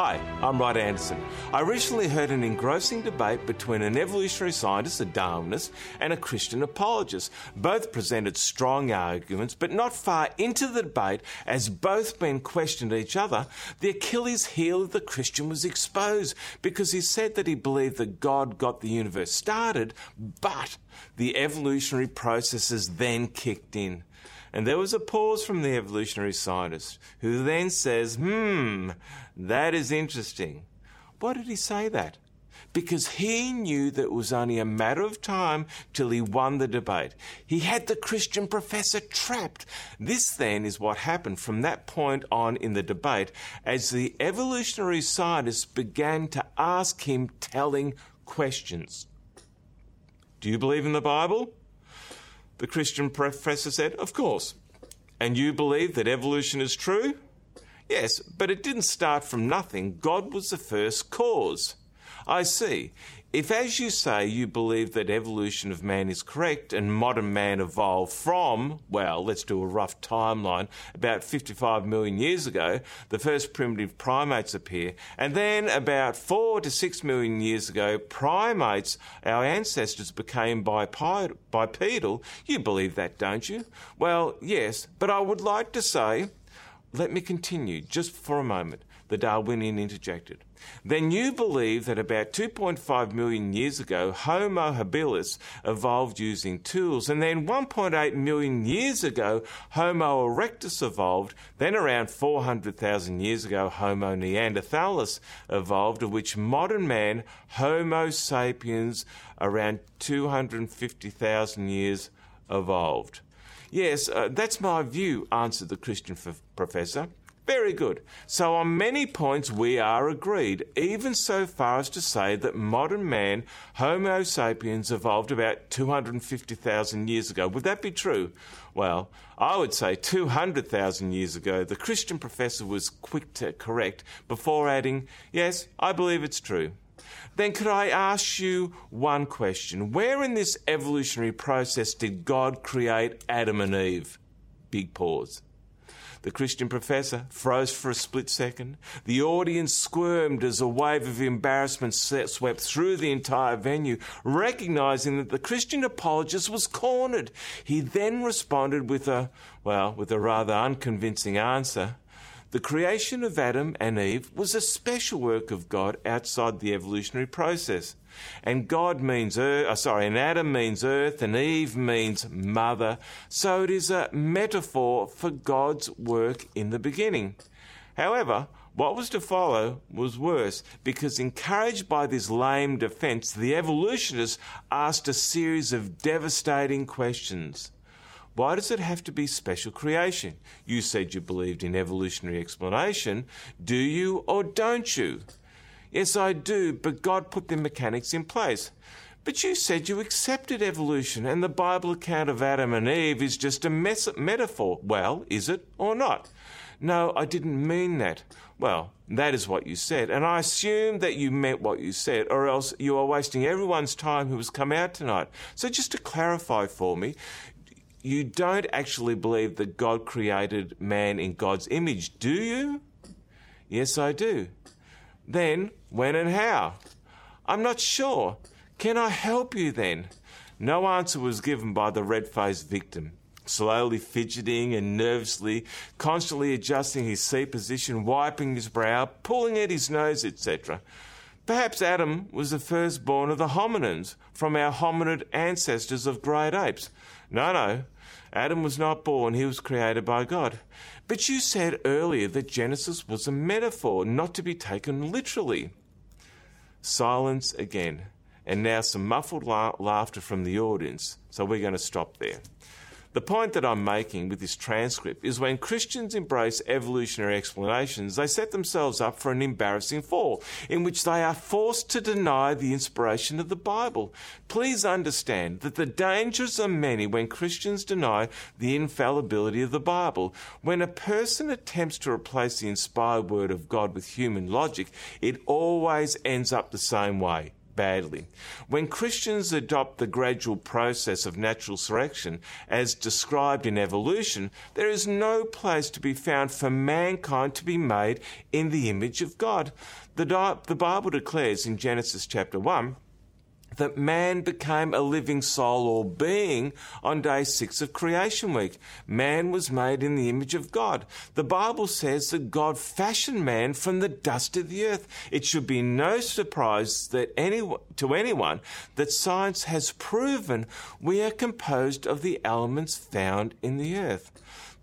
Hi, I'm Rod Anderson. I recently heard an engrossing debate between an evolutionary scientist, a Darwinist, and a Christian apologist. Both presented strong arguments, but not far into the debate, as both men questioned each other, the Achilles heel of the Christian was exposed because he said that he believed that God got the universe started, but the evolutionary processes then kicked in. And there was a pause from the evolutionary scientist, who then says, Hmm, that is interesting. Why did he say that? Because he knew that it was only a matter of time till he won the debate. He had the Christian professor trapped. This then is what happened from that point on in the debate as the evolutionary scientists began to ask him telling questions. Do you believe in the Bible? The Christian professor said, Of course. And you believe that evolution is true? Yes, but it didn't start from nothing. God was the first cause. I see. If, as you say, you believe that evolution of man is correct and modern man evolved from, well, let's do a rough timeline, about 55 million years ago, the first primitive primates appear, and then about 4 to 6 million years ago, primates, our ancestors, became bipedal, you believe that, don't you? Well, yes, but I would like to say, let me continue just for a moment, the Darwinian interjected. Then you believe that about 2.5 million years ago, Homo habilis evolved using tools, and then 1.8 million years ago, Homo erectus evolved, then around 400,000 years ago, Homo neanderthalis evolved, of which modern man, Homo sapiens, around 250,000 years evolved. Yes, uh, that's my view, answered the Christian f- professor. Very good. So, on many points, we are agreed, even so far as to say that modern man, Homo sapiens, evolved about 250,000 years ago. Would that be true? Well, I would say 200,000 years ago. The Christian professor was quick to correct before adding, Yes, I believe it's true. Then, could I ask you one question? Where in this evolutionary process did God create Adam and Eve? Big pause. The Christian professor froze for a split second. The audience squirmed as a wave of embarrassment swept through the entire venue, recognizing that the Christian apologist was cornered. He then responded with a, well, with a rather unconvincing answer. The creation of Adam and Eve was a special work of God outside the evolutionary process. And God means earth, uh, sorry, and Adam means earth, and Eve means mother. So it is a metaphor for God's work in the beginning. However, what was to follow was worse because, encouraged by this lame defense, the evolutionists asked a series of devastating questions. Why does it have to be special creation? You said you believed in evolutionary explanation. Do you or don't you? Yes, I do, but God put the mechanics in place. But you said you accepted evolution, and the Bible account of Adam and Eve is just a mes- metaphor. Well, is it or not? No, I didn't mean that. Well, that is what you said, and I assume that you meant what you said, or else you are wasting everyone's time who has come out tonight. So, just to clarify for me, you don't actually believe that God created man in God's image, do you? Yes, I do. Then, when and how? I'm not sure. Can I help you then? No answer was given by the red faced victim. Slowly fidgeting and nervously, constantly adjusting his seat position, wiping his brow, pulling at his nose, etc. Perhaps Adam was the firstborn of the hominins from our hominid ancestors of great apes. No, no. Adam was not born, he was created by God. But you said earlier that Genesis was a metaphor, not to be taken literally. Silence again, and now some muffled la- laughter from the audience, so we're going to stop there. The point that I'm making with this transcript is when Christians embrace evolutionary explanations, they set themselves up for an embarrassing fall in which they are forced to deny the inspiration of the Bible. Please understand that the dangers are many when Christians deny the infallibility of the Bible. When a person attempts to replace the inspired word of God with human logic, it always ends up the same way badly. When Christians adopt the gradual process of natural selection as described in evolution, there is no place to be found for mankind to be made in the image of God. The, Bible declares in Genesis chapter 1 that man became a living soul or being on day six of creation week. Man was made in the image of God. The Bible says that God fashioned man from the dust of the earth. It should be no surprise that any, to anyone that science has proven we are composed of the elements found in the earth.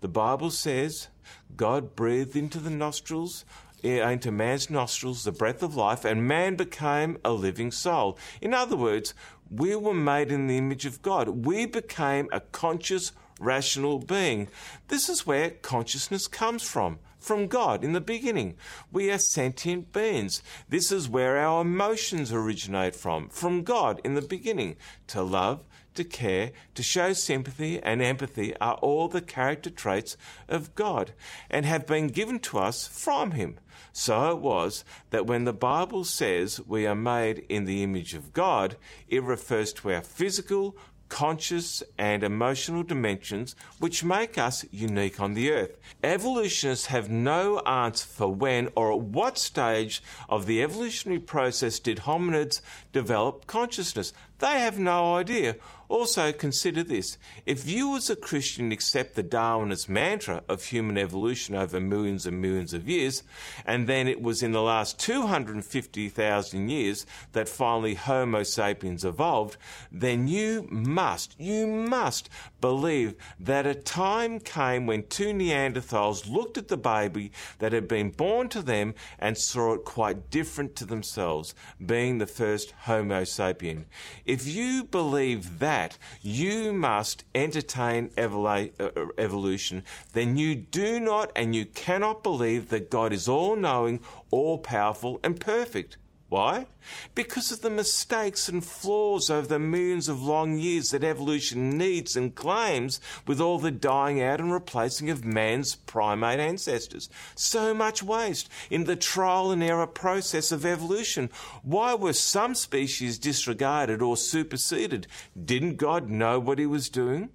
The Bible says God breathed into the nostrils into man's nostrils the breath of life, and man became a living soul. In other words, we were made in the image of God. We became a conscious, rational being. This is where consciousness comes from. From God in the beginning. We are sentient beings. This is where our emotions originate from. From God in the beginning. To love, to care, to show sympathy and empathy are all the character traits of God and have been given to us from Him. So it was that when the Bible says we are made in the image of God, it refers to our physical, conscious, and emotional dimensions which make us unique on the earth. Evolutionists have no answer for when or at what stage of the evolutionary process did hominids develop consciousness. They have no idea also, consider this. If you as a Christian accept the Darwinist mantra of human evolution over millions and millions of years, and then it was in the last 250,000 years that finally Homo sapiens evolved, then you must, you must believe that a time came when two Neanderthals looked at the baby that had been born to them and saw it quite different to themselves, being the first Homo sapien. If you believe that, that you must entertain uh, evolution, then you do not and you cannot believe that God is all knowing, all powerful, and perfect. Why? Because of the mistakes and flaws over the millions of long years that evolution needs and claims with all the dying out and replacing of man's primate ancestors. So much waste in the trial and error process of evolution. Why were some species disregarded or superseded? Didn't God know what he was doing?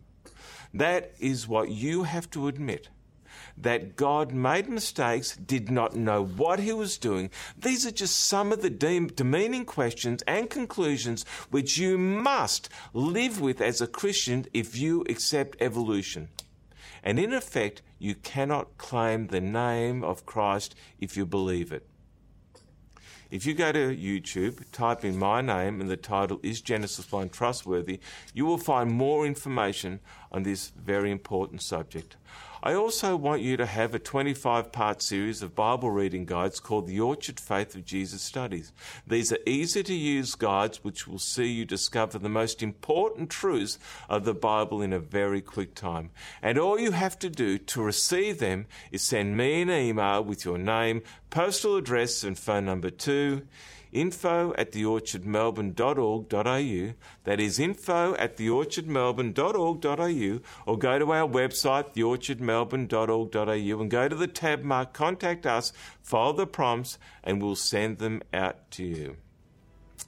That is what you have to admit that God made mistakes, did not know what he was doing. These are just some of the demeaning questions and conclusions which you must live with as a Christian if you accept evolution. And in effect, you cannot claim the name of Christ if you believe it. If you go to YouTube, type in my name and the title is Genesis Blind Trustworthy, you will find more information on this very important subject. I also want you to have a 25 part series of Bible reading guides called the Orchard Faith of Jesus Studies. These are easy to use guides which will see you discover the most important truths of the Bible in a very quick time. And all you have to do to receive them is send me an email with your name, postal address, and phone number too info at theorchardmelbourne.org.au. That is info at theorchardmelbourne.org.au or go to our website, theorchardmelbourne.org.au and go to the tab marked Contact Us, follow the prompts, and we'll send them out to you.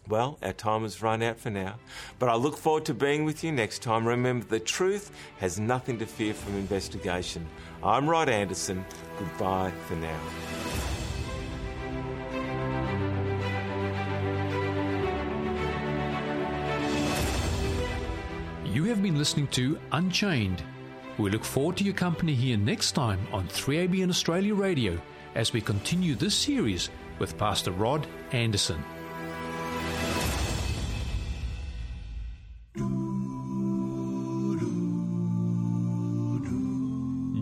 Well, our time has run out for now, but I look forward to being with you next time. Remember, the truth has nothing to fear from investigation. I'm Rod Anderson. Goodbye for now. You have been listening to Unchained. We look forward to your company here next time on 3ABN Australia Radio as we continue this series with Pastor Rod Anderson.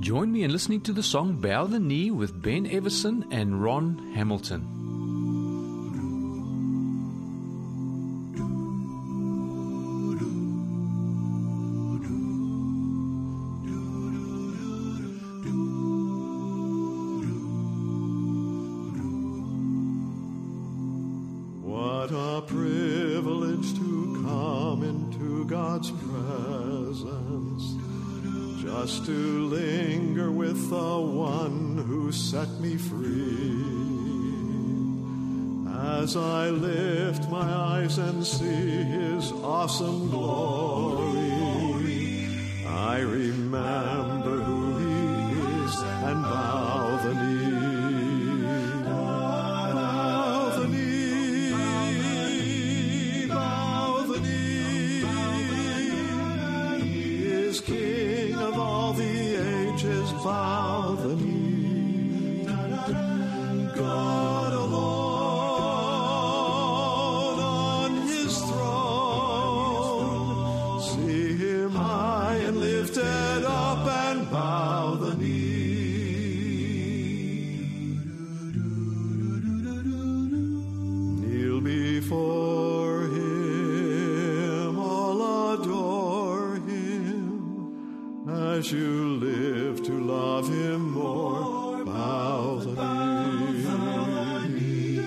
Join me in listening to the song Bow the Knee with Ben Everson and Ron Hamilton. Just to linger with the one who set me free. As I lift my eyes and see his awesome glory, I remember you live to love him more, bow the knee.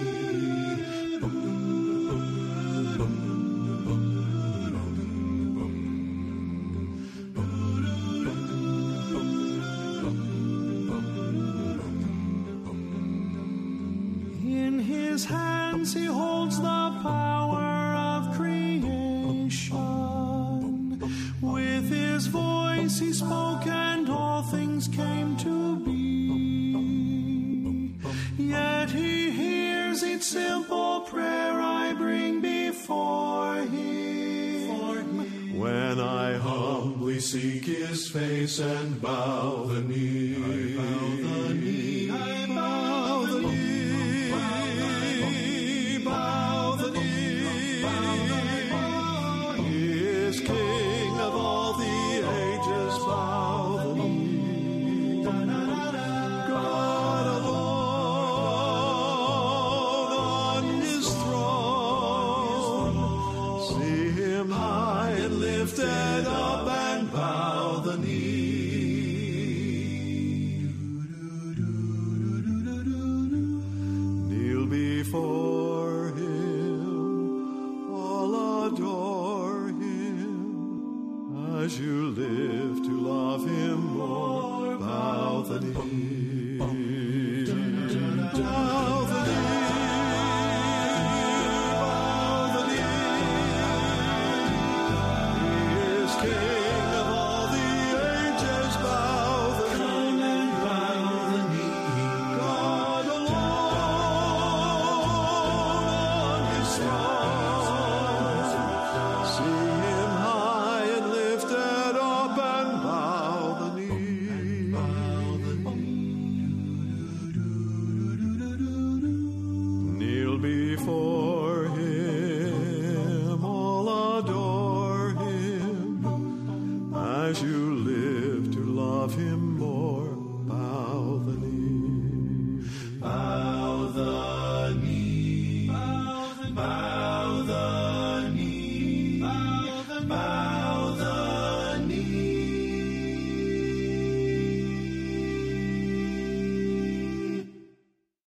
In his hands he holds the power of creation. With his voice he spoke and all things came to be. Yet he hears each simple prayer I bring before him. When I humbly seek his face and bow the knee.